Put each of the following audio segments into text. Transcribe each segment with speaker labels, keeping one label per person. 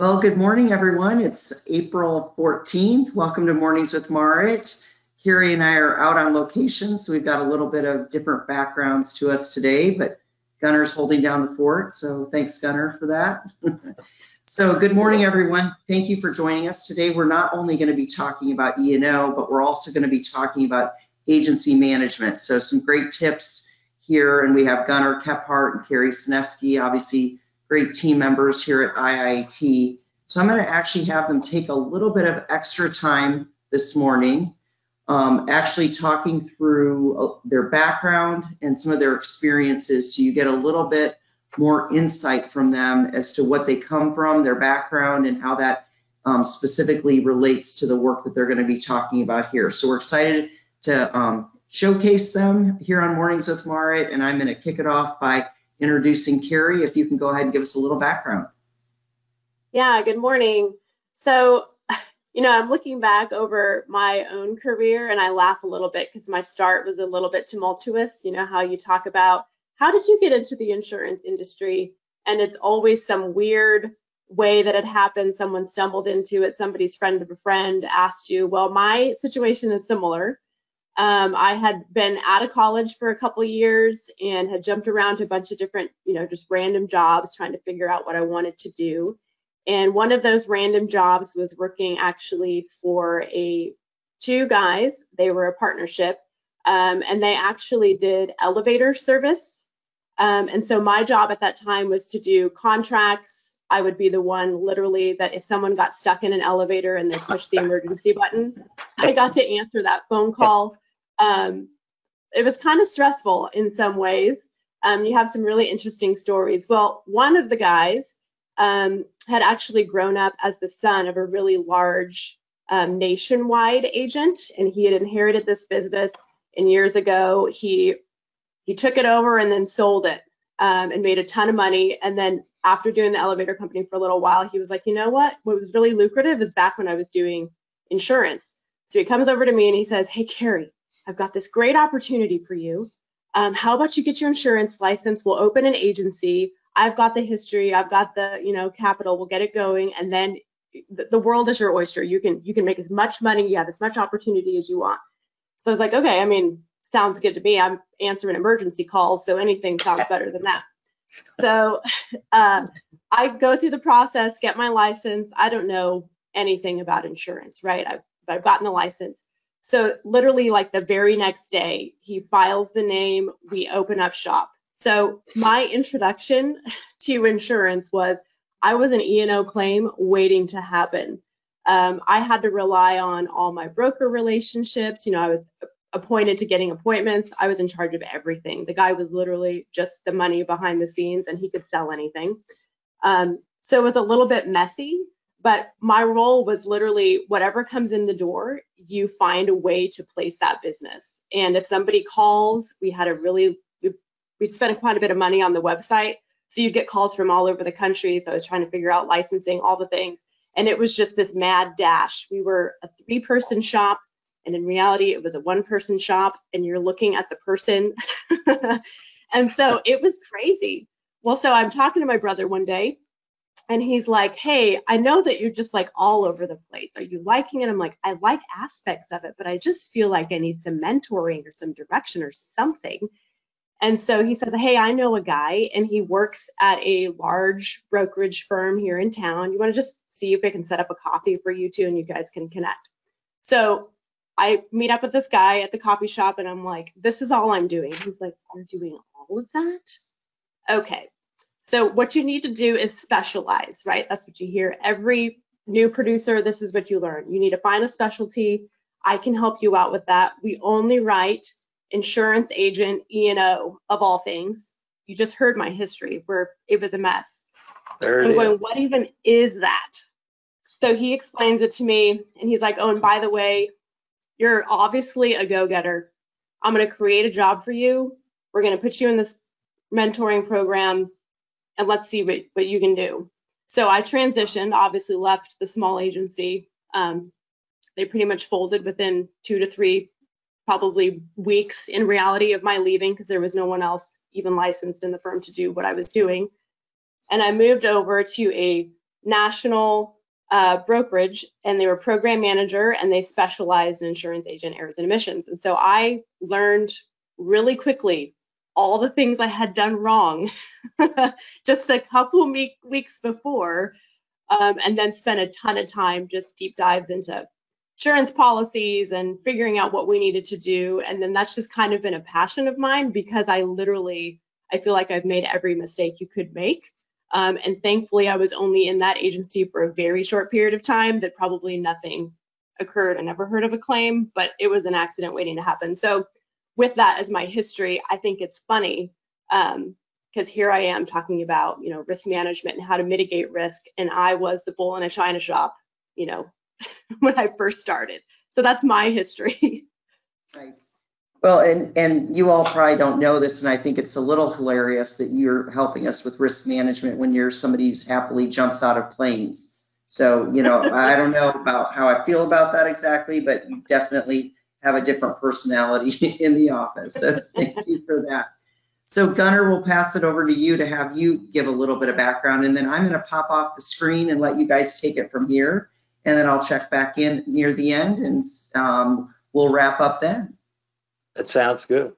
Speaker 1: Well, good morning, everyone. It's April 14th. Welcome to Mornings with Marit. Carrie and I are out on location, so we've got a little bit of different backgrounds to us today, but Gunner's holding down the fort, so thanks, Gunner, for that. so good morning, everyone. Thank you for joining us today. We're not only going to be talking about E&O, but we're also going to be talking about agency management. So some great tips here, and we have Gunner Kephart and Carrie Snefsky, obviously great team members here at IIT. So I'm going to actually have them take a little bit of extra time this morning, um, actually talking through uh, their background and some of their experiences so you get a little bit more insight from them as to what they come from, their background, and how that um, specifically relates to the work that they're going to be talking about here. So we're excited to um, showcase them here on Mornings with Marit, and I'm going to kick it off by introducing Carrie. If you can go ahead and give us a little background.
Speaker 2: Yeah, good morning. So, you know, I'm looking back over my own career and I laugh a little bit because my start was a little bit tumultuous. You know, how you talk about how did you get into the insurance industry? And it's always some weird way that it happened. Someone stumbled into it, somebody's friend of a friend asked you. Well, my situation is similar. Um, I had been out of college for a couple years and had jumped around to a bunch of different, you know, just random jobs trying to figure out what I wanted to do. And one of those random jobs was working actually for a two guys. They were a partnership, um, and they actually did elevator service. Um, and so my job at that time was to do contracts. I would be the one literally that if someone got stuck in an elevator and they pushed the emergency button, I got to answer that phone call um, it was kind of stressful in some ways. Um, you have some really interesting stories. Well, one of the guys um, had actually grown up as the son of a really large um, nationwide agent, and he had inherited this business. And years ago, he he took it over and then sold it um, and made a ton of money. And then after doing the elevator company for a little while, he was like, you know what? What was really lucrative is back when I was doing insurance. So he comes over to me and he says, Hey, Carrie, I've got this great opportunity for you. Um, how about you get your insurance license? We'll open an agency. I've got the history. I've got the, you know, capital. We'll get it going, and then the, the world is your oyster. You can you can make as much money. You have as much opportunity as you want. So I was like, okay. I mean, sounds good to me. I'm answering emergency calls, so anything sounds better than that. So uh, I go through the process, get my license. I don't know anything about insurance, right? I've, but I've gotten the license. So literally like the very next day, he files the name, we open up shop. So my introduction to insurance was I was an E&O claim waiting to happen. Um, I had to rely on all my broker relationships. You know, I was appointed to getting appointments. I was in charge of everything. The guy was literally just the money behind the scenes and he could sell anything. Um, so it was a little bit messy, but my role was literally whatever comes in the door, you find a way to place that business. And if somebody calls, we had a really, we'd spent quite a bit of money on the website. So you'd get calls from all over the country. So I was trying to figure out licensing, all the things. And it was just this mad dash. We were a three person shop. And in reality, it was a one person shop. And you're looking at the person. and so it was crazy. Well, so I'm talking to my brother one day and he's like, Hey, I know that you're just like all over the place. Are you liking it? I'm like, I like aspects of it, but I just feel like I need some mentoring or some direction or something. And so he says, Hey, I know a guy and he works at a large brokerage firm here in town. You want to just see if I can set up a coffee for you two and you guys can connect. So I meet up with this guy at the coffee shop and I'm like, This is all I'm doing. He's like, You're doing all of that? Okay. So what you need to do is specialize, right? That's what you hear. Every new producer, this is what you learn. You need to find a specialty. I can help you out with that. We only write insurance agent E&O of all things. You just heard my history where it was a mess.
Speaker 3: There
Speaker 2: I'm going,
Speaker 3: is.
Speaker 2: what even is that? So he explains it to me and he's like, oh, and by the way, you're obviously a go-getter. I'm going to create a job for you. We're going to put you in this mentoring program and let's see what, what you can do. So I transitioned, obviously left the small agency. Um, they pretty much folded within two to three, probably weeks in reality of my leaving because there was no one else even licensed in the firm to do what I was doing. And I moved over to a national uh, brokerage and they were program manager and they specialized in insurance agent errors and omissions. And so I learned really quickly all the things I had done wrong just a couple weeks before, um, and then spent a ton of time just deep dives into insurance policies and figuring out what we needed to do. And then that's just kind of been a passion of mine because I literally I feel like I've made every mistake you could make. Um, and thankfully, I was only in that agency for a very short period of time that probably nothing occurred. I never heard of a claim, but it was an accident waiting to happen. So, with that as my history, I think it's funny because um, here I am talking about you know risk management and how to mitigate risk, and I was the bull in a china shop, you know, when I first started. So that's my history.
Speaker 1: Nice. Well, and, and you all probably don't know this, and I think it's a little hilarious that you're helping us with risk management when you're somebody who's happily jumps out of planes. So, you know, I don't know about how I feel about that exactly, but you definitely have a different personality in the office. So thank you for that. So Gunnar, we'll pass it over to you to have you give a little bit of background, and then I'm going to pop off the screen and let you guys take it from here, and then I'll check back in near the end, and um, we'll wrap up then.
Speaker 3: That sounds good.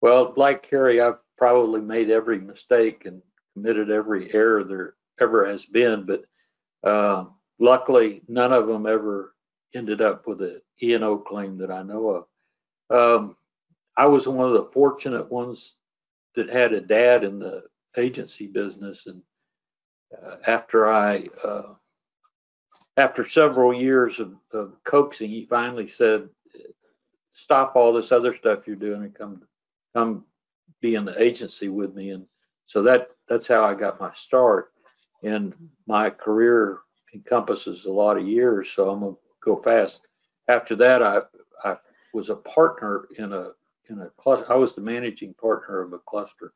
Speaker 3: Well, like Carrie, I've probably made every mistake and committed every error there ever has been, but uh, luckily none of them ever ended up with an E&O claim that I know of. Um, I was one of the fortunate ones that had a dad in the agency business, and uh, after I, uh, after several years of, of coaxing, he finally said, stop all this other stuff you're doing and come come be in the agency with me and so that that's how I got my start and my career encompasses a lot of years so I'm gonna go fast after that I I was a partner in a in a cluster I was the managing partner of a cluster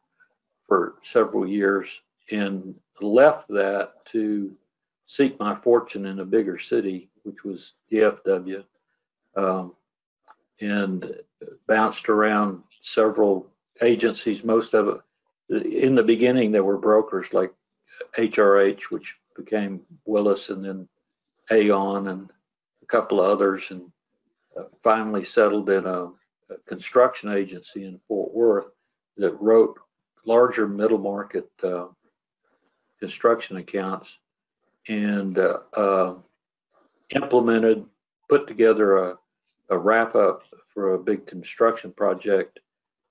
Speaker 3: for several years and left that to seek my fortune in a bigger city which was DFW um, and bounced around several agencies. Most of it, in the beginning, there were brokers like HRH, which became Willis, and then Aon, and couple of others, and uh, finally settled in a, a construction agency in Fort Worth that wrote larger middle market uh, construction accounts and uh, uh, implemented, put together a, a wrap up for a big construction project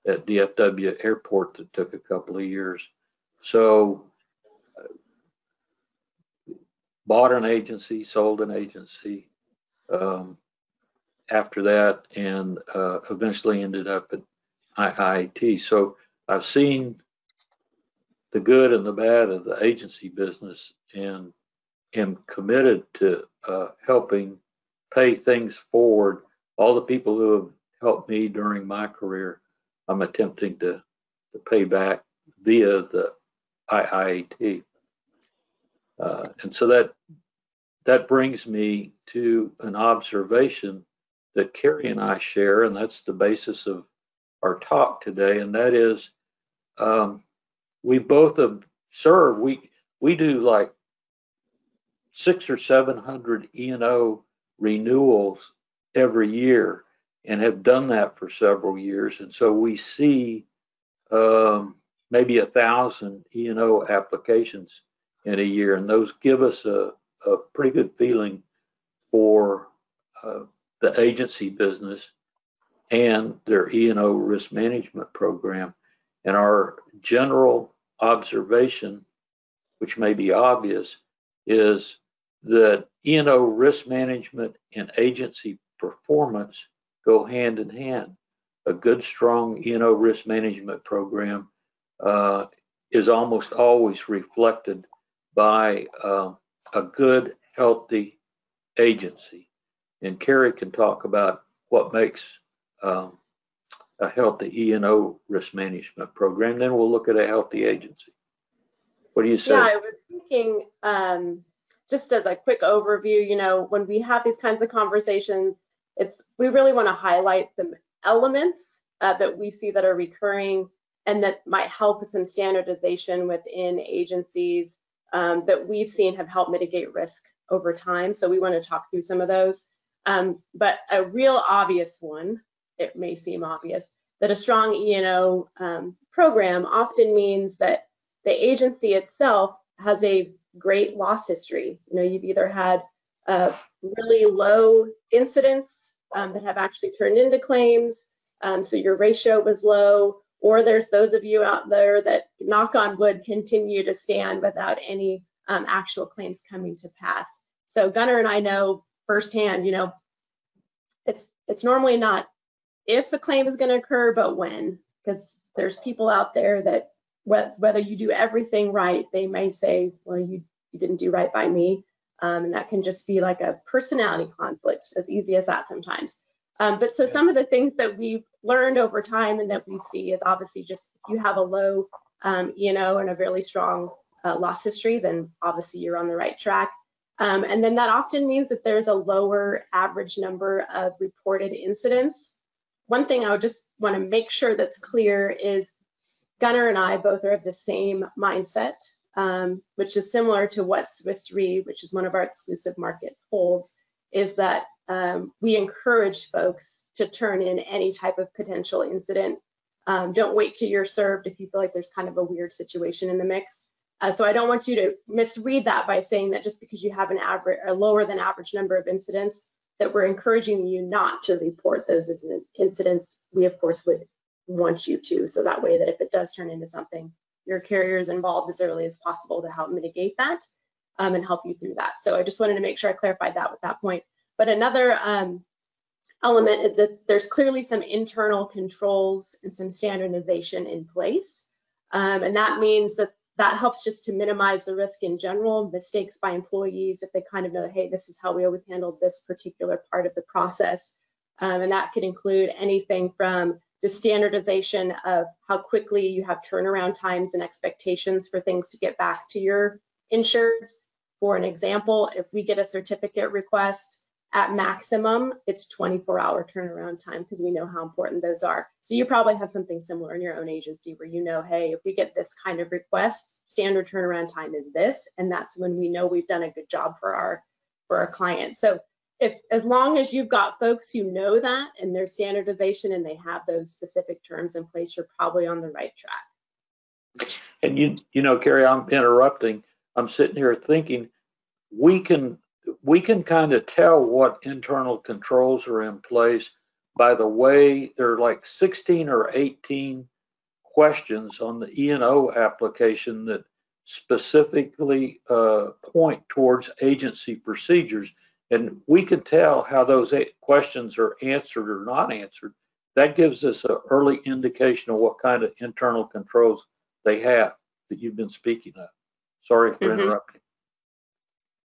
Speaker 3: at DFW Airport that took a couple of years. So bought an agency, sold an agency um, after that, and uh, eventually ended up at IIT. So I've seen the good and the bad of the agency business and am committed to uh, helping pay things forward all the people who have helped me during my career, I'm attempting to, to pay back via the IIT. Uh, and so that that brings me to an observation that Carrie and I share, and that's the basis of our talk today, and that is um, we both observe we we do like six or seven hundred E and O renewals every year and have done that for several years. And so we see um, maybe a thousand E&O applications in a year, and those give us a, a pretty good feeling for uh, the agency business and their E&O risk management program. And our general observation, which may be obvious, is that E&O risk management and agency performance go hand in hand. A good, strong E&O risk management program uh, is almost always reflected by uh, a good, healthy agency. And Carrie can talk about what makes um, a healthy E&O risk management program. Then we'll look at a healthy agency. What do you say?
Speaker 2: Yeah, I was thinking um, just as a quick overview, you know, when we have these kinds of conversations, it's we really want to highlight some elements uh, that we see that are recurring and that might help us in standardization within agencies um, that we've seen have helped mitigate risk over time. So we want to talk through some of those. Um, but a real obvious one, it may seem obvious, that a strong E&O um, program often means that the agency itself has a great loss history. You know, you've either had uh, really low incidents um, that have actually turned into claims, um, so your ratio was low, or there's those of you out there that knock on wood continue to stand without any um, actual claims coming to pass. So Gunnar and I know firsthand, you know, it's it's normally not if a claim is going to occur, but when, because there's people out there that whether you do everything right, they may say, well, you, you didn't do right by me. Um, and that can just be like a personality conflict, as easy as that sometimes. Um, but so some of the things that we've learned over time and that we see is obviously just if you have a low um, E&O and a really strong uh, loss history, then obviously you're on the right track. Um, and then that often means that there's a lower average number of reported incidents. One thing I would just want to make sure that's clear is Gunnar and I both are of the same mindset, um, which is similar to what Swiss Re, which is one of our exclusive markets, holds, is that um, we encourage folks to turn in any type of potential incident. Um, don't wait till you're served if you feel like there's kind of a weird situation in the mix. Uh, so I don't want you to misread that by saying that just because you have an average, a lower than average number of incidents, that we're encouraging you not to report those incidents. We of course would want you to, so that way that if it does turn into something, your carrier is involved as early as possible to help mitigate that um, and help you through that. So I just wanted to make sure I clarified that with that point. But another um, element is that there's clearly some internal controls and some standardization in place. Um, and that means that that helps just to minimize the risk in general, mistakes by employees if they kind of know, hey, this is how we always handled this particular part of the process. Um, and that could include anything from the standardization of how quickly you have turnaround times and expectations for things to get back to your insureds. For an example, if we get a certificate request, at maximum, it's 24 hour turnaround time because we know how important those are. So you probably have something similar in your own agency where you know, hey, if we get this kind of request, standard turnaround time is this, and that's when we know we've done a good job for our for our clients. So if as long as you've got folks who know that and their standardization and they have those specific terms in place, you're probably on the right track.
Speaker 3: And you, you know, Carrie, I'm interrupting. I'm sitting here thinking we can we can kind of tell what internal controls are in place by the way there are like 16 or 18 questions on the E&O application that specifically uh, point towards agency procedures. And we can tell how those questions are answered or not answered. That gives us an early indication of what kind of internal controls they have that you've been speaking of. Sorry for mm-hmm. interrupting.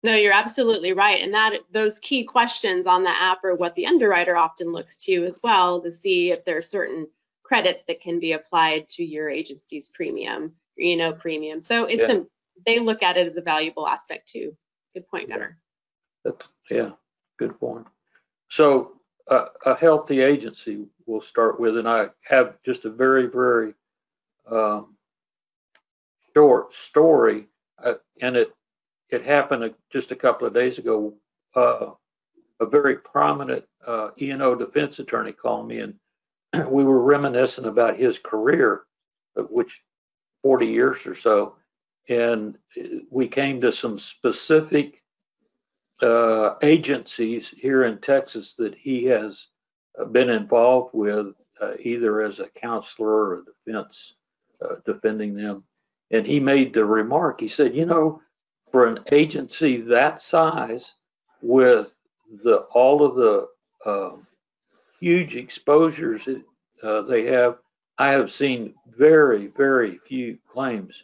Speaker 2: No, you're absolutely right. And that those key questions on the app are what the underwriter often looks to as well to see if there are certain credits that can be applied to your agency's premium, you know, premium. So it's yeah. a, they look at it as a valuable aspect too. Good point, Gunnar.
Speaker 3: That's, yeah, good point. So uh, a healthy agency we'll start with, and I have just a very, very um, short story, uh, and it it happened just a couple of days ago. Uh, a very prominent uh, E&O defense attorney called me, and we were reminiscing about his career, which 40 years or so, and we came to some specific uh, agencies here in Texas that he has been involved with, uh, either as a counselor or defense, uh, defending them. And he made the remark. He said, "You know, for an agency that size with the all of the uh, huge exposures that uh, they have, I have seen very, very few claims.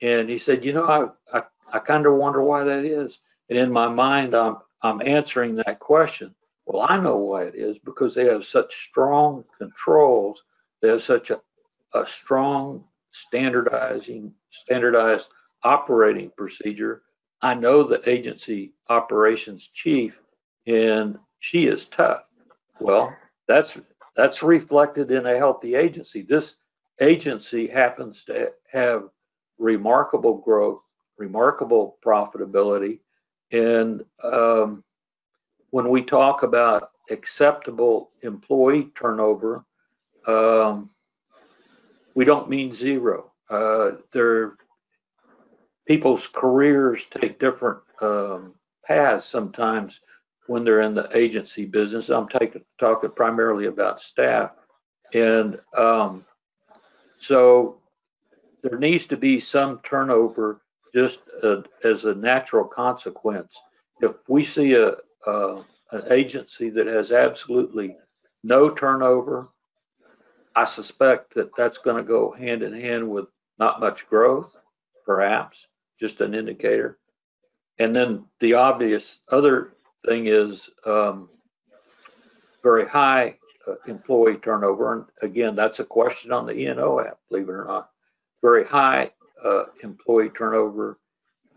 Speaker 3: And he said, you know, I, I, I kind of wonder why that is. And in my mind, I'm, I'm answering that question. Well, I know why it is because they have such strong controls. They have such a, a strong standardizing, standardized operating procedure. I know the agency operations chief, and she is tough. Well, that's that's reflected in a healthy agency. This agency happens to have remarkable growth, remarkable profitability. And um, when we talk about acceptable employee turnover, um, we don't mean zero. Uh, there, people's careers take different um, paths sometimes when they're in the agency business. I'm taking, talking primarily about staff. And um, so there needs to be some turnover just uh, as a natural consequence. If we see a, uh, an agency that has absolutely no turnover, I suspect that that's going to go hand in hand with not much growth, perhaps, just an indicator. And then the obvious other thing is um, very high uh, employee turnover. And again, that's a question on the E&O app, believe it or not. Very high uh, employee turnover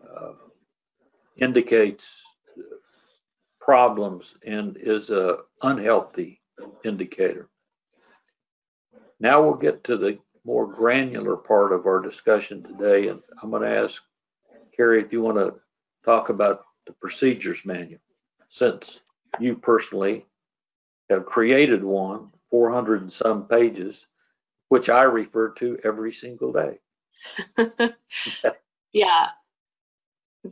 Speaker 3: uh, indicates problems and is a unhealthy indicator. Now we'll get to the more granular part of our discussion today, and I'm going to ask Carrie if you want to talk about the procedures manual, since you personally have created one, 400 and some pages, which I refer to every single day.
Speaker 2: yeah.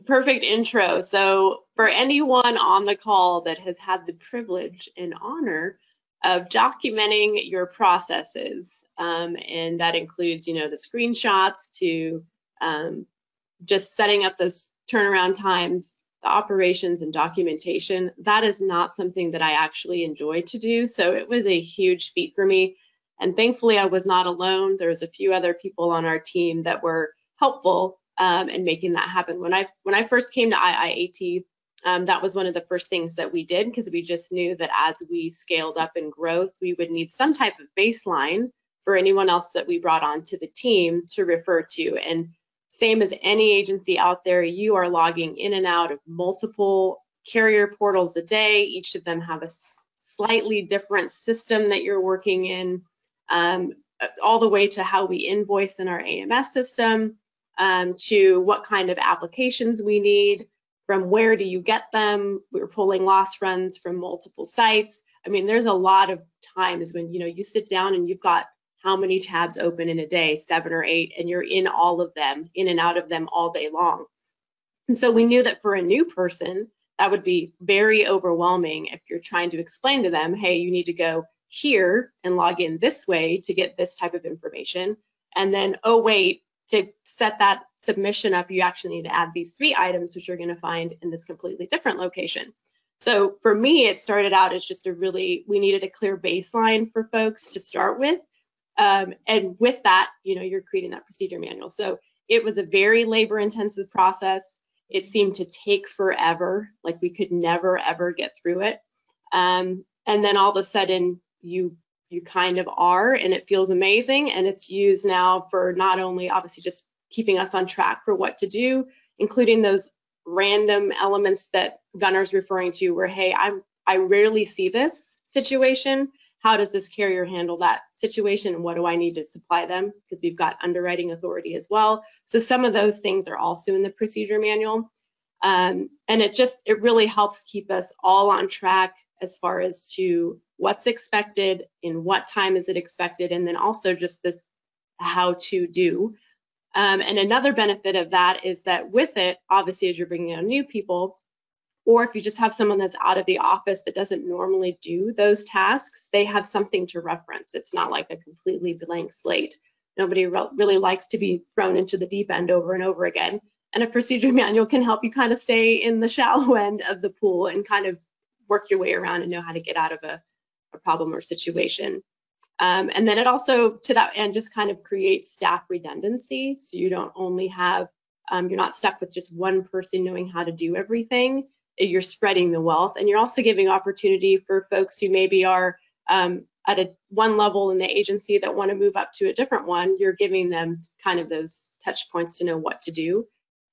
Speaker 2: Perfect intro. So, for anyone on the call that has had the privilege and honor of documenting your processes, um, and that includes, you know, the screenshots to um, just setting up those turnaround times, the operations and documentation, that is not something that I actually enjoy to do. So it was a huge feat for me. And thankfully, I was not alone. There was a few other people on our team that were helpful um, in making that happen. When I when I first came to IIAT, um, that was one of the first things that we did because we just knew that as we scaled up in growth, we would need some type of baseline for anyone else that we brought onto the team to refer to. And same as any agency out there, you are logging in and out of multiple carrier portals a day. Each of them have a slightly different system that you're working in, um, all the way to how we invoice in our AMS system, um, to what kind of applications we need, from where do you get them. We're pulling loss runs from multiple sites. I mean, there's a lot of times when you know you sit down and you've got how many tabs open in a day, seven or eight, and you're in all of them, in and out of them all day long. And so we knew that for a new person, that would be very overwhelming if you're trying to explain to them, hey, you need to go here and log in this way to get this type of information. And then, oh, wait, to set that submission up, you actually need to add these three items, which you're going to find in this completely different location. So for me, it started out as just a really, we needed a clear baseline for folks to start with. Um, and with that, you know, you're creating that procedure manual. So it was a very labor intensive process. It seemed to take forever, like we could never ever get through it. Um, and then all of a sudden you you kind of are and it feels amazing and it's used now for not only obviously just keeping us on track for what to do, including those random elements that Gunner's referring to where, hey, I'm I rarely see this situation how does this carrier handle that situation and what do I need to supply them? Because we've got underwriting authority as well. So some of those things are also in the procedure manual. Um, and it just, it really helps keep us all on track as far as to what's expected, in what time is it expected, and then also just this how to do. Um, and another benefit of that is that with it, obviously, as you're bringing on new people, or if you just have someone that's out of the office that doesn't normally do those tasks, they have something to reference. It's not like a completely blank slate. Nobody re really likes to be thrown into the deep end over and over again. And a procedure manual can help you kind of stay in the shallow end of the pool and kind of work your way around and know how to get out of a, a problem or situation. Um, and then it also, to that end, just kind of creates staff redundancy. So you don't only have, um, you're not stuck with just one person knowing how to do everything you're spreading the wealth and you're also giving opportunity for folks who maybe are um, at a one level in the agency that want to move up to a different one you're giving them kind of those touch points to know what to do.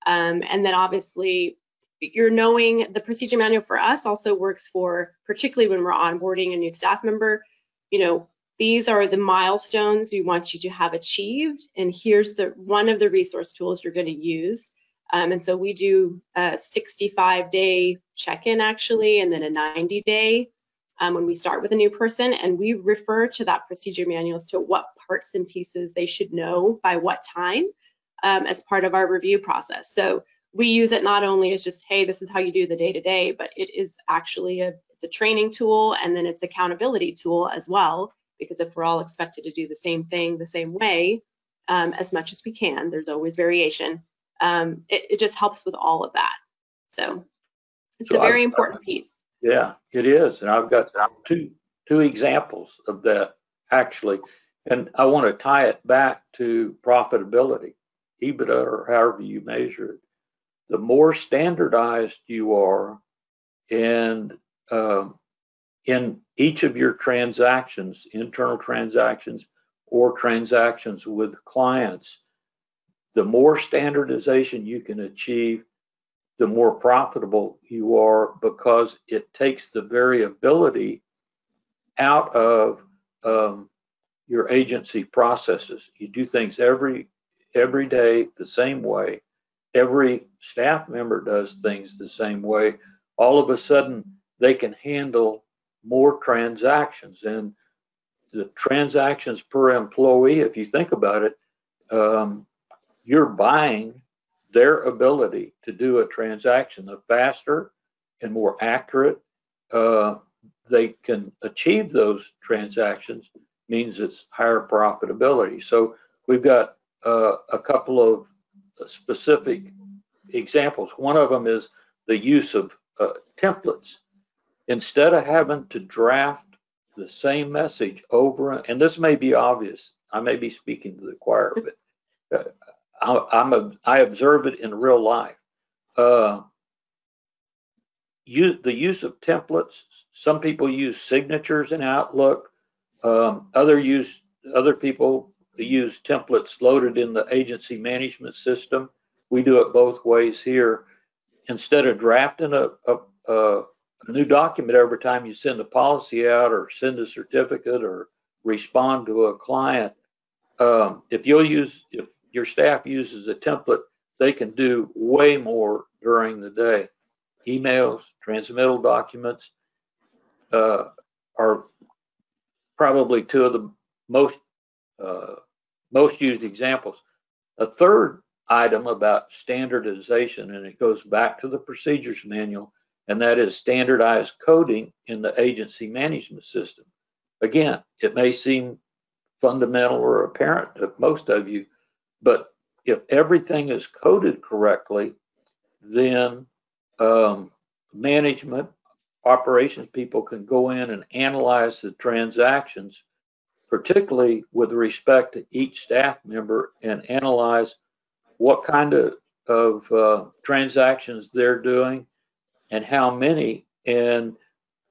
Speaker 2: Um, and then obviously you're knowing the procedure manual for us also works for particularly when we're onboarding a new staff member you know these are the milestones we want you to have achieved and here's the one of the resource tools you're going to use Um, and so we do a 65 day check in actually, and then a 90 day um, when we start with a new person. And we refer to that procedure manual as to what parts and pieces they should know by what time um, as part of our review process. So we use it not only as just, hey, this is how you do the day to day, but it is actually a, it's a training tool and then it's accountability tool as well. Because if we're all expected to do the same thing the same way, um, as much as we can, there's always variation. Um, it, it just helps with all of that. So it's
Speaker 3: So
Speaker 2: a very
Speaker 3: I-
Speaker 2: important piece.
Speaker 3: Yeah, it is. And I've got two, two examples of that actually. And I want to tie it back to profitability, EBITDA or however you measure it. The more standardized you are and um, in each of your transactions, internal transactions or transactions with clients, the more standardization you can achieve, the more profitable you are because it takes the variability out of um, your agency processes. You do things every every day the same way. Every staff member does things the same way. All of a sudden, they can handle more transactions, and the transactions per employee, if you think about it, um, you're buying their ability to do a transaction. The faster and more accurate uh, they can achieve those transactions means it's higher profitability. So we've got uh, a couple of specific examples. One of them is the use of uh, templates. Instead of having to draft the same message over, and this may be obvious, I may be speaking to the choir, but uh, I, I'm a, I observe it in real life. Uh, use the use of templates. Some people use signatures in Outlook. Um, other use other people use templates loaded in the agency management system. We do it both ways here. Instead of drafting a, a, a, a new document every time you send a policy out or send a certificate or respond to a client, um, if you'll use if your staff uses a template, they can do way more during the day. Emails, transmittal documents uh, are probably two of the most uh, most used examples. A third item about standardization, and it goes back to the procedures manual, and that is standardized coding in the agency management system. Again, it may seem fundamental or apparent to most of you, but if everything is coded correctly, then um, management, operations people can go in and analyze the transactions, particularly with respect to each staff member, and analyze what kind of, of uh, transactions they're doing and how many. And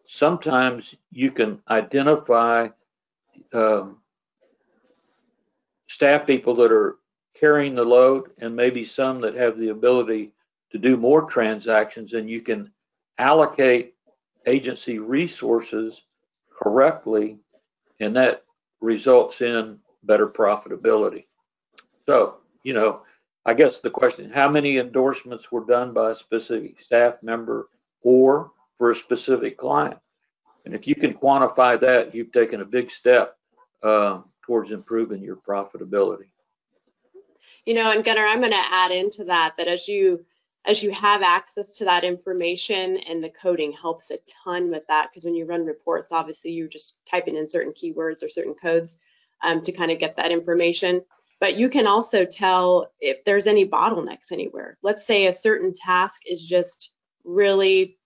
Speaker 3: sometimes you can identify um, staff people that are carrying the load and maybe some that have the ability to do more transactions and you can allocate agency resources correctly and that results in better profitability. So, you know, I guess the question, how many endorsements were done by a specific staff member or for a specific client? And if you can quantify that, you've taken a big step um, towards improving your profitability.
Speaker 2: You know, and Gunnar, I'm going to add into that that as you as you have access to that information and the coding helps a ton with that because when you run reports, obviously you're just typing in certain keywords or certain codes um, to kind of get that information. But you can also tell if there's any bottlenecks anywhere. Let's say a certain task is just really,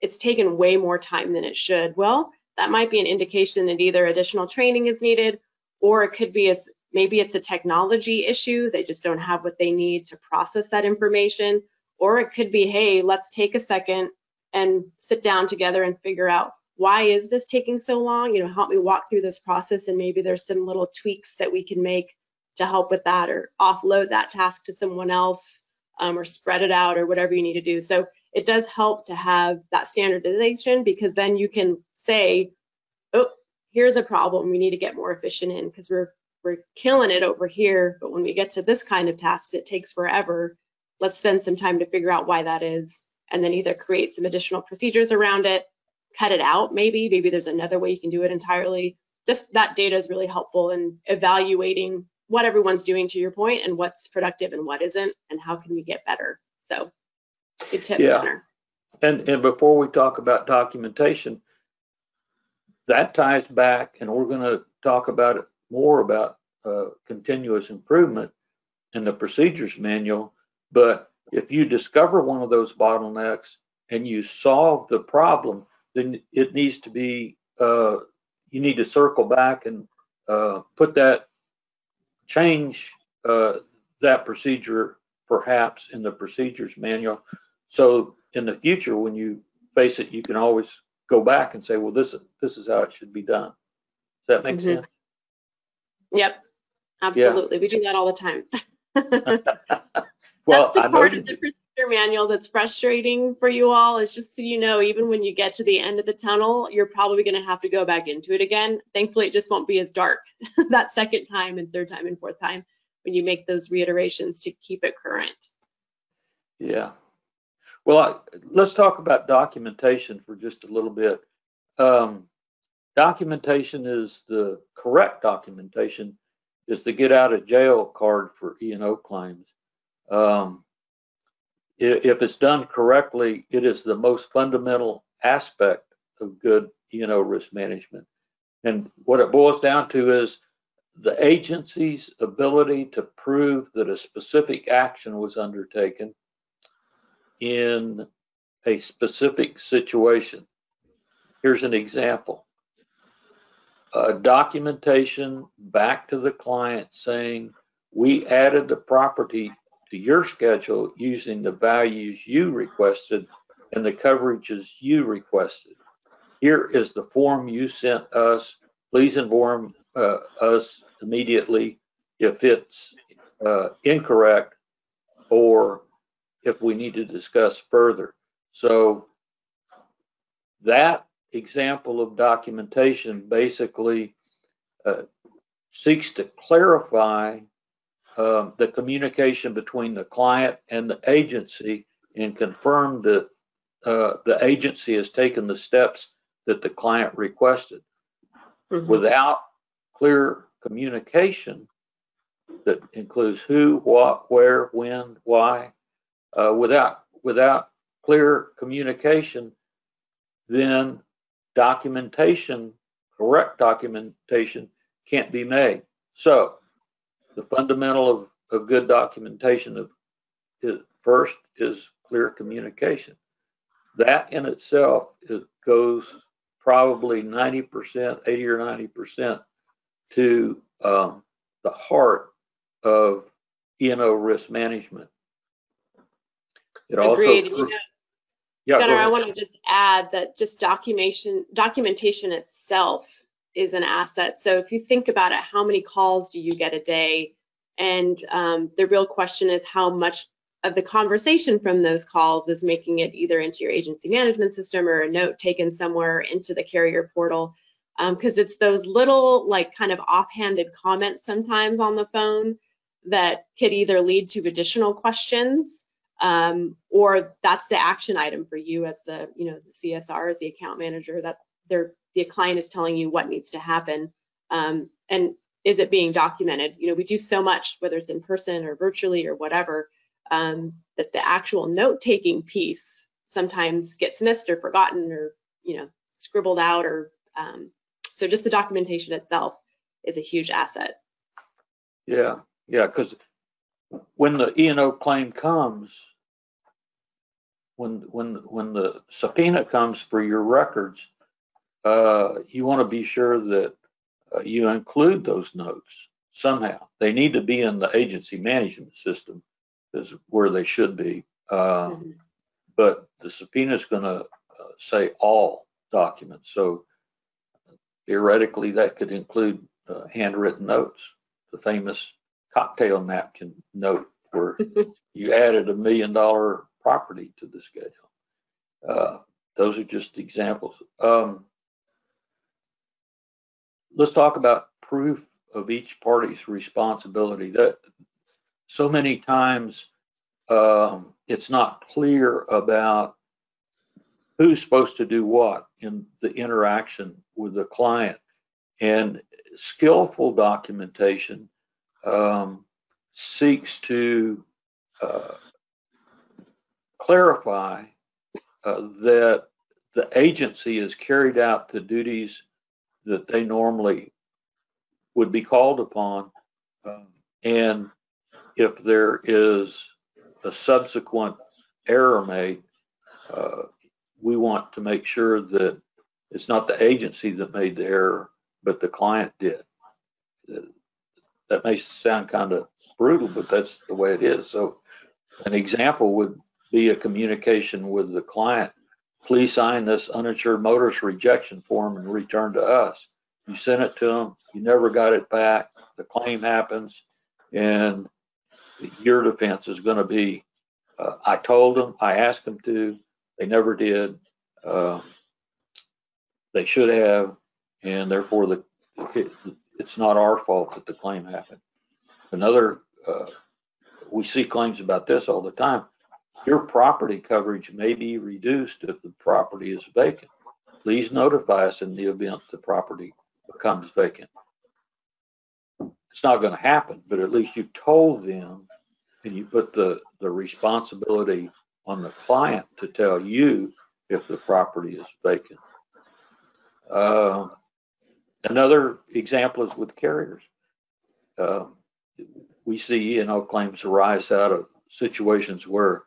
Speaker 2: it's taken way more time than it should. Well, that might be an indication that either additional training is needed or it could be as maybe it's a technology issue. They just don't have what they need to process that information or it could be, hey, let's take a second and sit down together and figure out why is this taking so long? You know, help me walk through this process and maybe there's some little tweaks that we can make to help with that or offload that task to someone else um, or spread it out or whatever you need to do. So it does help to have that standardization because then you can say, oh, here's a problem we need to get more efficient in because we're we're killing it over here, but when we get to this kind of task, it takes forever let's spend some time to figure out why that is, and then either create some additional procedures around it, cut it out maybe, maybe there's another way you can do it entirely. Just that data is really helpful in evaluating what everyone's doing to your point and what's productive and what isn't, and how can we get better. So good tips,
Speaker 3: Yeah.
Speaker 2: Gunnar.
Speaker 3: And, and before we talk about documentation, that ties back, and we're gonna talk about it more about, uh, continuous improvement in the procedures manual. But if you discover one of those bottlenecks and you solve the problem, then it needs to be, uh, you need to circle back and, uh, put that, change, uh, that procedure perhaps in the procedures manual. So in the future, when you face it, you can always go back and say, well, this, this is how it should be done. Does that make sense?
Speaker 2: Yep, absolutely. We do that all the time.
Speaker 3: Well,
Speaker 2: that's the
Speaker 3: I
Speaker 2: part of the procedure manual that's frustrating for you all. Is just so you know, even when you get to the end of the tunnel, you're probably going to have to go back into it again. Thankfully, it just won't be as dark that second time and third time and fourth time when you make those reiterations to keep it current.
Speaker 3: Yeah. Well, I- let's talk about documentation for just a little bit. Um, Documentation is the correct documentation is the get out of jail card for E and O claims. Um, If it's done correctly, it is the most fundamental aspect of good E and O risk management. And what it boils down to is the agency's ability to prove that a specific action was undertaken in a specific situation. Here's an example. A documentation back to the client saying, we added the property to your schedule using the values you requested and the coverages you requested. Here is the form you sent us. Please inform uh, us immediately if it's uh, incorrect or if we need to discuss further. So that example of documentation basically uh, seeks to clarify um, the communication between the client and the agency and confirm that uh, the agency has taken the steps that the client requested. Without clear communication that includes who, what, where, when, why, uh, without without clear communication, then documentation, correct documentation, can't be made. So the fundamental of, of good documentation of is, first is clear communication. That in itself is, goes probably 90%, 80 or 90% to um, the heart of E&O risk management. It also,
Speaker 2: Agreed. Know,
Speaker 3: yeah,
Speaker 2: Gunnar, I want to just add that just documentation documentation itself is an asset. So if you think about it, how many calls do you get a day? And um, the real question is how much of the conversation from those calls is making it either into your agency management system or a note taken somewhere into the carrier portal. Because it's those little, like, kind of offhanded comments sometimes on the phone that could either lead to additional questions um, or that's the action item for you as the you know the CSR as the account manager that they're the client is telling you what needs to happen. Um, and is it being documented? You know we do so much whether it's in person or virtually or whatever um, that the actual note taking piece sometimes gets missed or forgotten or you know scribbled out or um, so just the documentation itself is a huge asset.
Speaker 3: Yeah, yeah, because when the E and O claim comes, when, when, when the subpoena comes for your records, uh, you want to be sure that uh, you include those notes somehow. They need to be in the agency management system is where they should be. Uh,
Speaker 2: Mhm.
Speaker 3: but the subpoena is going to uh, say all documents. So theoretically, that could include uh, handwritten notes, the famous cocktail napkin note where you added a million dollar property to the schedule. Uh, those are just examples. Um, let's talk about proof of each party's responsibility. That so many times um, it's not clear about who's supposed to do what in the interaction with the client. And skillful documentation um, seeks to uh, clarify uh, that the agency has carried out the duties that they normally would be called upon. Um, And if there is a subsequent error made, uh, we want to make sure that it's not the agency that made the error, but the client did. That may sound kind of brutal, but that's the way it is. So an example would be a communication with the client. Please sign this uninsured motorist rejection form and return to us. You sent it to them, you never got it back, the claim happens, and your defense is gonna be, uh, I told them, I asked them to, they never did. Uh, They should have, and therefore the, it's not our fault that the claim happened. Another, uh, we see claims about this all the time. Your property coverage may be reduced if the property is vacant. Please notify us in the event the property becomes vacant. It's not gonna happen, but at least you've told them and you put the, the responsibility on the client to tell you if the property is vacant. Uh, Another example is with carriers. Uh, We see, you know, claims arise out of situations where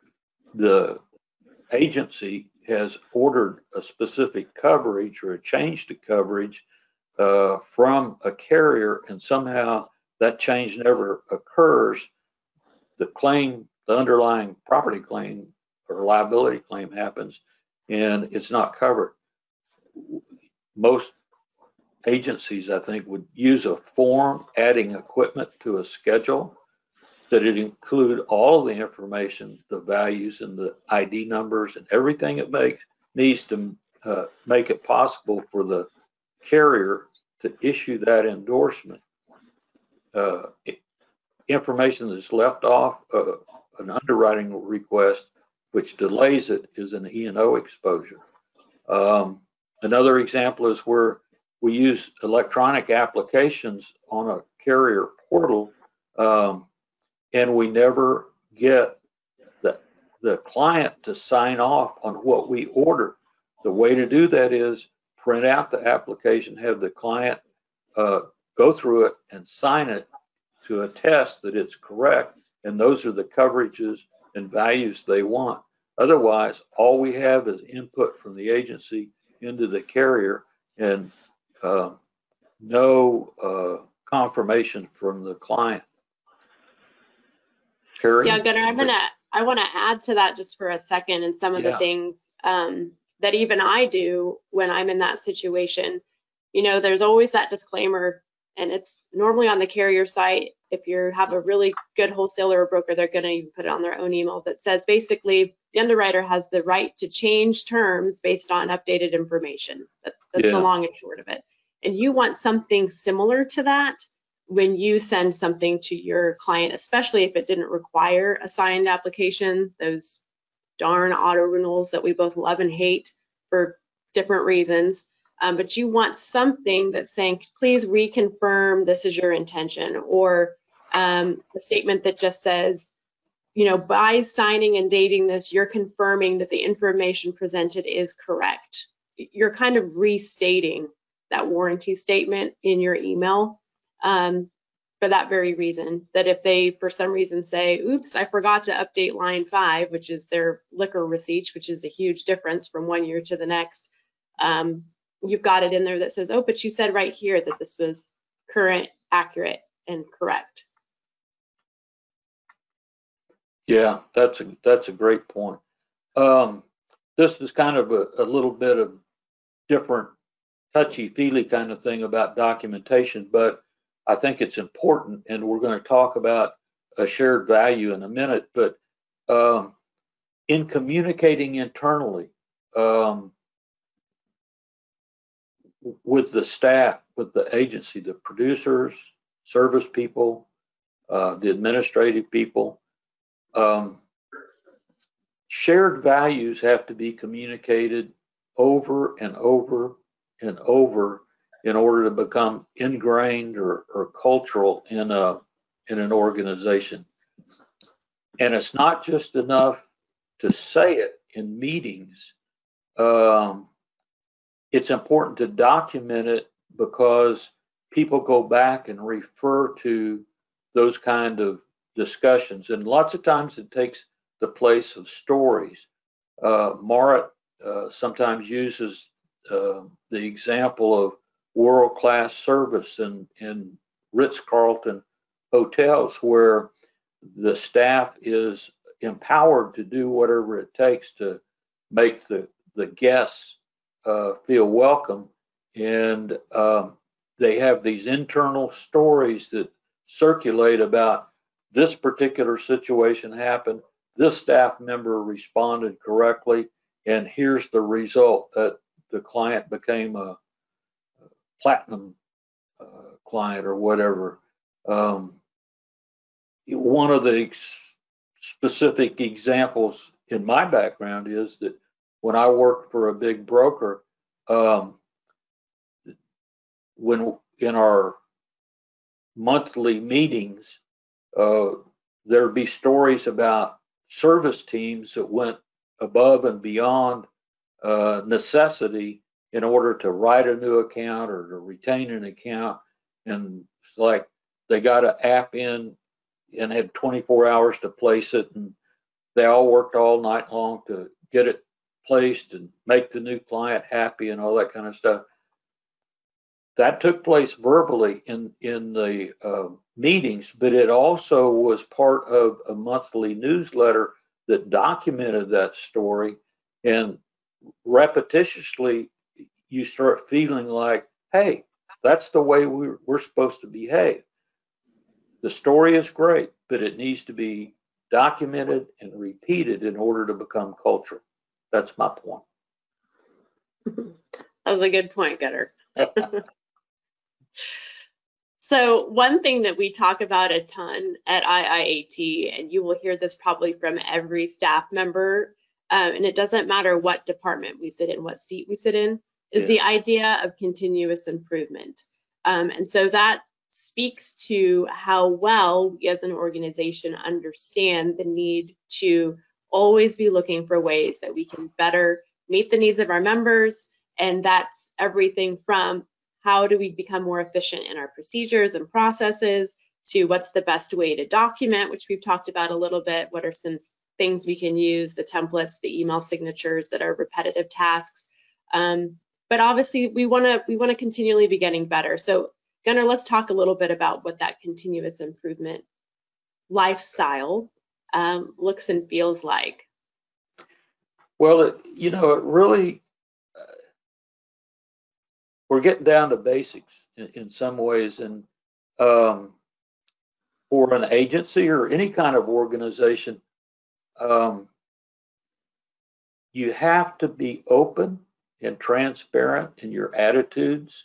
Speaker 3: the agency has ordered a specific coverage or a change to coverage uh, from a carrier and somehow that change never occurs. The claim, the underlying property claim or liability claim happens and it's not covered. Most agencies, I think, would use a form adding equipment to a schedule that it include all of the information, the values and the ID numbers and everything it makes, needs to uh, make it possible for the carrier to issue that endorsement. Uh, Information that's left off uh, an underwriting request, which delays it, is an E and O exposure. Um, Another example is where we use electronic applications on a carrier portal, um, and we never get the, the client to sign off on what we order. The way to do that is print out the application, have the client uh, go through it and sign it to attest that it's correct, and those are the coverages and values they want. Otherwise, all we have is input from the agency into the carrier and uh, no uh, confirmation from the client. Carrie?
Speaker 2: Yeah, Gunnar, I'm gonna, I want to add to that just for a second and some of the things um, that even I do when I'm in that situation. You know, there's always that disclaimer, and it's normally on the carrier site. If you have a really good wholesaler or broker, they're gonna even put it on their own email that says basically the underwriter has the right to change terms based on updated information. That, that's
Speaker 3: Yeah.
Speaker 2: the long and short of it. And you want something similar to that when you send something to your client, especially if it didn't require a signed application, those darn auto renewals that we both love and hate for different reasons. Um, but you want something that's saying, please reconfirm this is your intention, or um, a statement that just says, you know, by signing and dating this, you're confirming that the information presented is correct. You're kind of restating that warranty statement in your email um, for that very reason. That if they, for some reason, say, oops, I forgot to update line five, which is their liquor receipt, which is a huge difference from one year to the next, um, you've got it in there that says, oh, but you said right here that this was current, accurate, and correct.
Speaker 3: Yeah, that's a, that's a great point. Um, this is kind of a, a little bit of different touchy-feely kind of thing about documentation, but I think it's important, and we're going to talk about a shared value in a minute, but um, in communicating internally um, with the staff, with the agency, the producers, service people, uh, the administrative people, um, shared values have to be communicated over and over and over in order to become ingrained or, or cultural in a in an organization. And it's not just enough to say it in meetings. Um, it's important to document it because people go back and refer to those kind of discussions. And lots of times it takes the place of stories. Uh, Marit uh, sometimes uses uh, the example of world-class service in, in Ritz-Carlton hotels where the staff is empowered to do whatever it takes to make the, the guests uh, feel welcome. And um, they have these internal stories that circulate about this particular situation happened, this staff member responded correctly, and here's the result that the client became a platinum uh, client or whatever. Um, one of the ex- specific examples in my background is that when I worked for a big broker, um, when in our monthly meetings, uh, there'd be stories about service teams that went above and beyond uh, necessity in order to write a new account or to retain an account. And it's like they got an app in and had 24 hours to place it. And they all worked all night long to get it placed and make the new client happy and all that kind of stuff. That took place verbally in, in the uh, meetings, but it also was part of a monthly newsletter that documented that story. And repetitiously, you start feeling like, hey, that's the way we're, we're supposed to behave. The story is great, but it needs to be documented and repeated in order to become cultural. That's my point.
Speaker 2: That was a good point, Gunnar. So one thing that we talk about a ton at IIAT, and you will hear this probably from every staff member, um, and it doesn't matter what department we sit in, what seat we sit in, is
Speaker 3: Yeah.
Speaker 2: the idea of continuous improvement. Um, and so that speaks to how well we as an organization understand the need to always be looking for ways that we can better meet the needs of our members. And that's everything from how do we become more efficient in our procedures and processes to what's the best way to document, which we've talked about a little bit. What are some things we can use, the templates, the email signatures that are repetitive tasks. Um, but obviously we want to we want to continually be getting better. So Gunnar, let's talk a little bit about what that continuous improvement lifestyle um, looks and feels like.
Speaker 3: Well, it, you know, it really, uh, we're getting down to basics in, in some ways. And um, for an agency or any kind of organization, um, you have to be open and transparent in your attitudes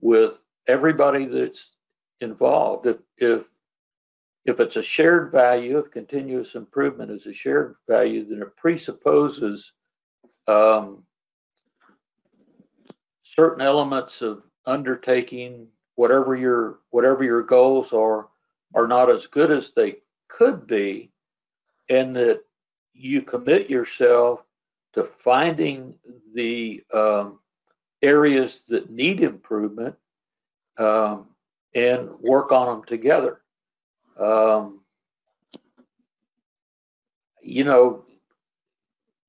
Speaker 3: with everybody that's involved. If, if if it's a shared value, if continuous improvement is a shared value, then it presupposes um, certain elements of undertaking whatever your whatever your goals are are not as good as they could be, and that you commit yourself to finding the um, areas that need improvement um, and work on them together. Um, you know,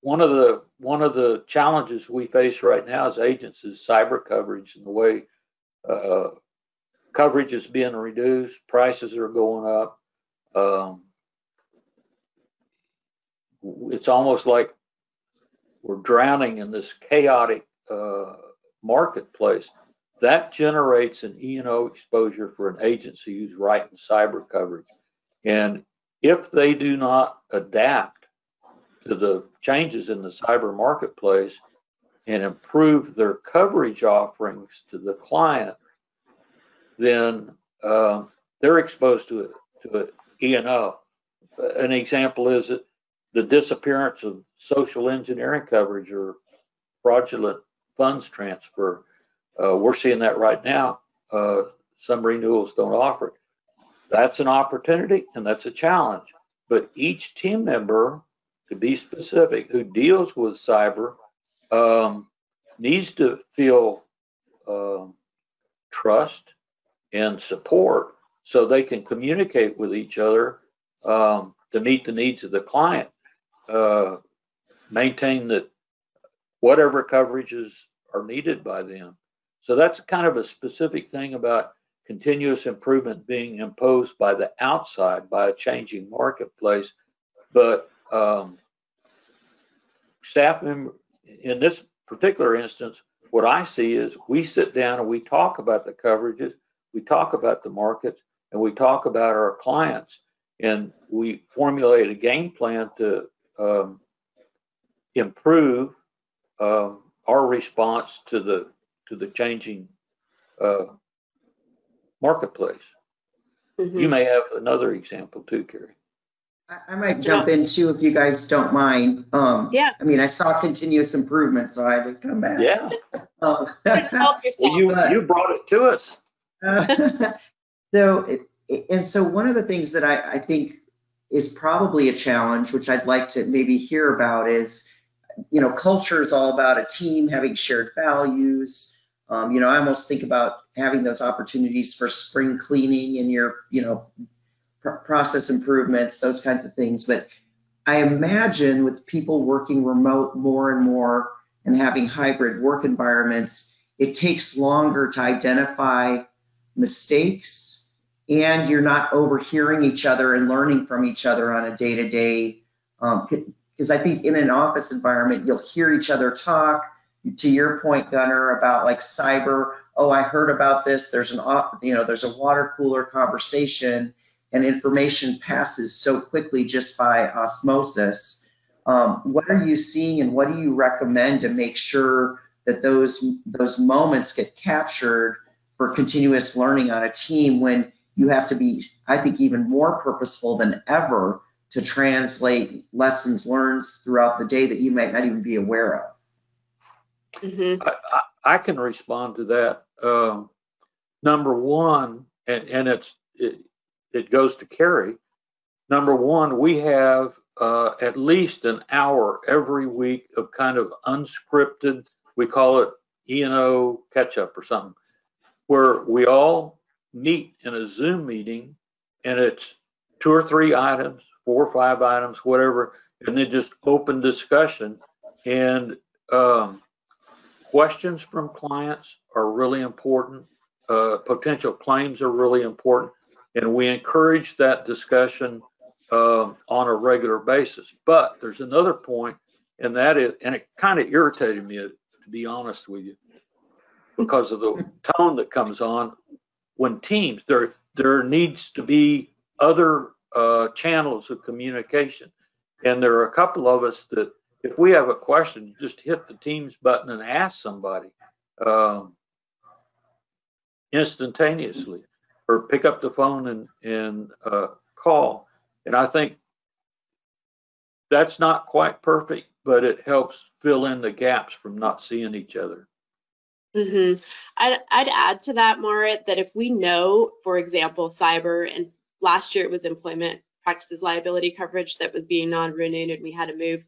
Speaker 3: one of the one of the challenges we face right now as agents is cyber coverage and the way uh, coverage is being reduced, prices are going up. Um, it's almost like we're drowning in this chaotic uh, marketplace. That generates an E&O exposure for an agency who's writing cyber coverage. And if they do not adapt to the changes in the cyber marketplace and improve their coverage offerings to the client, then um, they're exposed to it to an E&O. An example is that the disappearance of social engineering coverage or fraudulent funds transfer. Uh, we're seeing that right now. Uh, some renewals don't offer it. That's an opportunity and that's a challenge. But each team member, to be specific, who deals with cyber, um, needs to feel um, trust and support so they can communicate with each other um, to meet the needs of the client. Uh, maintain that whatever coverages are needed by them. So that's kind of a specific thing about continuous improvement being imposed by the outside, by a changing marketplace. But um, staff member, in this particular instance, what I see is we sit down and we talk about the coverages, we talk about the markets, and we talk about our clients, and we formulate a game plan to um, improve um, our response to the to the changing uh, marketplace.
Speaker 2: Mhm.
Speaker 3: You may have another example too, Carrie.
Speaker 1: I, I might jump in too if you guys don't mind. Um,
Speaker 2: Yeah.
Speaker 1: I mean, I saw continuous improvement, so I had to come back.
Speaker 3: Yeah,
Speaker 1: Um,
Speaker 3: well, you you brought it to us.
Speaker 1: So, it- it- and so one of the things that I, I think is probably a challenge, which I'd like to maybe hear about is, you know, culture is all about a team having shared values. Um, you know, I almost think about having those opportunities for spring cleaning and your, you know, pr- process improvements, those kinds of things. But I imagine with people working remote more and more and having hybrid work environments, it takes longer to identify mistakes and you're not overhearing each other and learning from each other on a day-to-day because i think in an office environment you'll hear each other talk. To your point Gunnar about like cyber oh i heard about this. There's an you know there's a water cooler conversation and information passes so quickly just by osmosis. Um, what are you seeing and what do you recommend to make sure that those those moments get captured for continuous learning on a team when you have to be, I think, even more purposeful than ever to translate lessons learned throughout the day that you might not even be aware of.
Speaker 2: Mhm.
Speaker 3: I, I, I can respond to that. Um, number one, and, and it's it, it goes to Carrie. Number one, we have uh, at least an hour every week of kind of unscripted. We call it E and O catch up or something, where we all meet in a Zoom meeting, and it's two or three items, four or five items, whatever, and then just open discussion. And um, questions from clients are really important. Uh, potential claims are really important, and we encourage that discussion um, on a regular basis. But there's another point, and that is, and it kind of irritated me, to be honest with you, because of the tone that comes on when teams there there needs to be other uh, channels of communication, and there are a couple of us that if we have a question, just hit the Teams button and ask somebody um, instantaneously, or pick up the phone and and uh, call. And I think that's not quite perfect, but it helps fill in the gaps from not seeing each other.
Speaker 2: Hmm I'd, I'd add to that, Marit, that if we know, for example, cyber, and last year it was employment practices liability coverage that was being non-renewed and we had to move,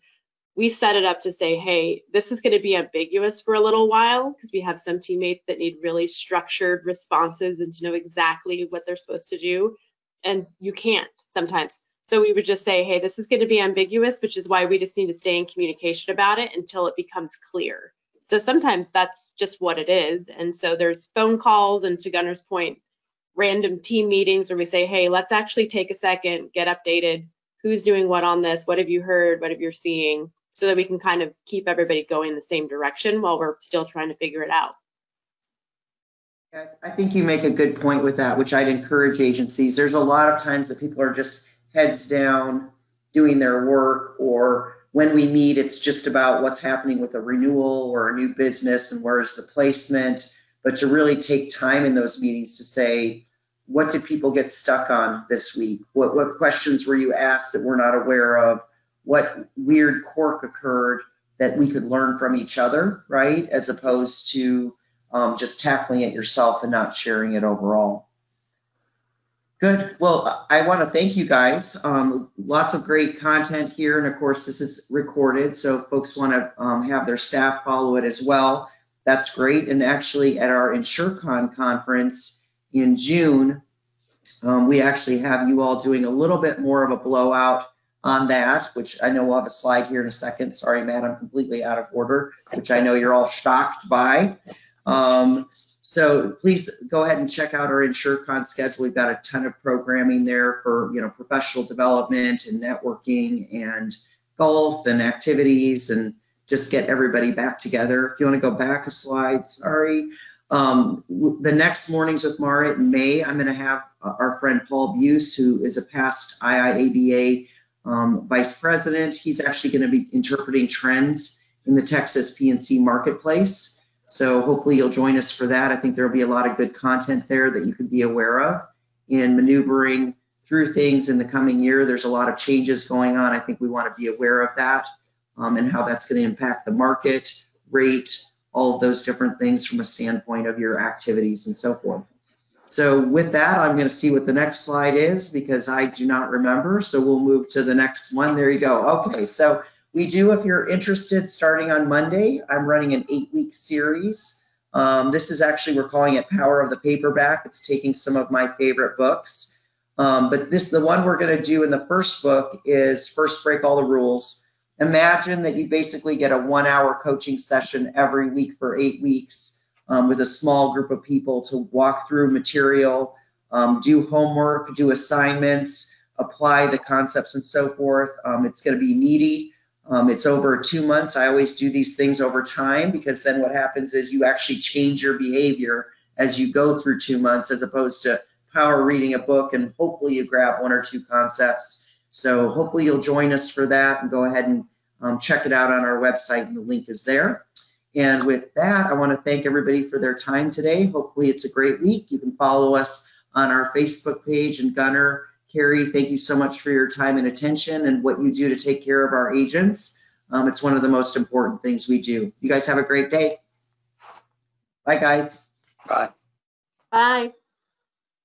Speaker 2: we set it up to say, hey, this is going to be ambiguous for a little while because we have some teammates that need really structured responses and to know exactly what they're supposed to do. And you can't sometimes. So we would just say, hey, this is going to be ambiguous, which is why we just need to stay in communication about it until it becomes clear. So sometimes that's just what it is. And so there's phone calls and to Gunnar's point, random team meetings where we say, hey, let's actually take a second, get updated. Who's doing what on this? What have you heard? What have you seeing? So that we can kind of keep everybody going the same direction while we're still trying to figure it out.
Speaker 1: I I think you make a good point with that, which I'd encourage agencies. There's a lot of times that people are just heads down doing their work, or when we meet, it's just about what's happening with a renewal or a new business and where's the placement. But to really take time in those meetings to say, what did people get stuck on this week? What, what questions were you asked that we're not aware of? what weird quirk occurred that we could learn from each other, right? As opposed to um, just tackling it yourself and not sharing it overall. Good. Well, I want to thank you guys. Um, lots of great content here. And of course, this is recorded. So folks want to um, have their staff follow it as well. That's great. And actually at our InsureCon conference in June, um, we actually have you all doing a little bit more of a blowout on that, which I know we'll have a slide here in a second. Sorry, Matt, I'm completely out of order, which I know you're all shocked by. Um, so please go ahead and check out our InsureCon schedule. We've got a ton of programming there for, you know, professional development and networking and golf and activities and just get everybody back together. If you want to go back a slide, sorry. Um, the next mornings with Mara in May, I'm going to have our friend Paul Buse, who is a past IIABA um, vice president. He's actually going to be interpreting trends in the Texas P&C marketplace. So hopefully you'll join us for that. I think there'll be a lot of good content there that you can be aware of in maneuvering through things in the coming year. There's a lot of changes going on. I think we want to be aware of that um, and how that's going to impact the market, rate, all of those different things from a standpoint of your activities and so forth. So with that, I'm going to see what the next slide is because I do not remember. So we'll move to the next one. There you go. Okay, so we do, if you're interested, starting on Monday, I'm running an eight-week series. Um, this is actually, we're calling it Power of the Paperback. It's taking some of my favorite books. Um, but this, the one we're going to do in the first book is First Break All the Rules. Imagine that you basically get a one-hour coaching session every week for eight weeks um, with a small group of people to walk through material, um, do homework, do assignments, apply the concepts and so forth. Um, it's going to be meaty. Um, it's over two months. I always do these things over time because then what happens is you actually change your behavior as you go through two months as opposed to power reading a book and hopefully you grab one or two concepts. So hopefully you'll join us for that and go ahead and um, check it out on our website and the link is there. And with that, I want to thank everybody for their time today. Hopefully it's a great week. You can follow us on our Facebook page and Gunnar Carrie, thank you so much for your time and attention and what you do to take care of our agents. Um, it's one of the most important things we do. You guys have a great day. Bye, guys.
Speaker 3: Bye.
Speaker 2: Bye.